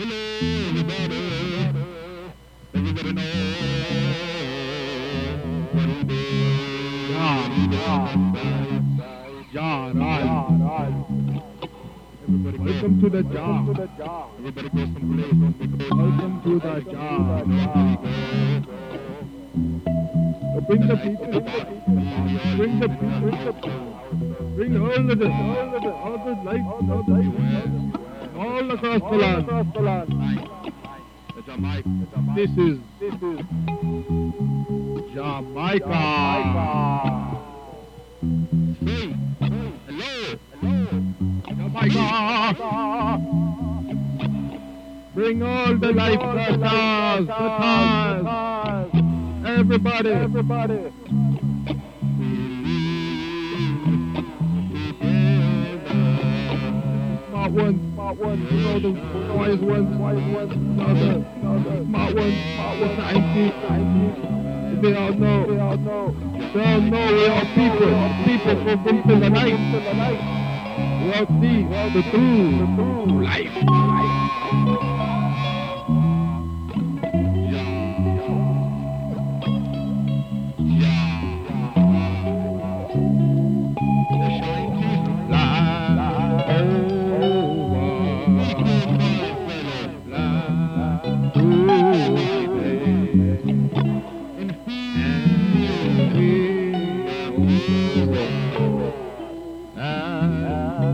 Welcome to the someplace. Welcome to the job. Bring the people. Bring the people. Bring all of the all of the all the lights, all the lights, all across the land. Across the land. This is this is Jamaica. Say hello, hello, Jamaica. Bring all the life the stars. Everybody, everybody. Smart one, smart you know the wise one, wise one, no, the, no, the smart one, smart one, scientist, scientist. They all know, they all know, they all know we are people, people from into the night. We all see the true, the life, life.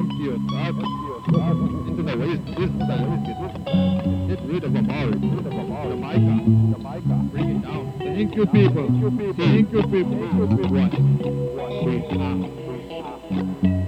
empty your into the waste. Thank you, people. Thank you, people. One. We are. We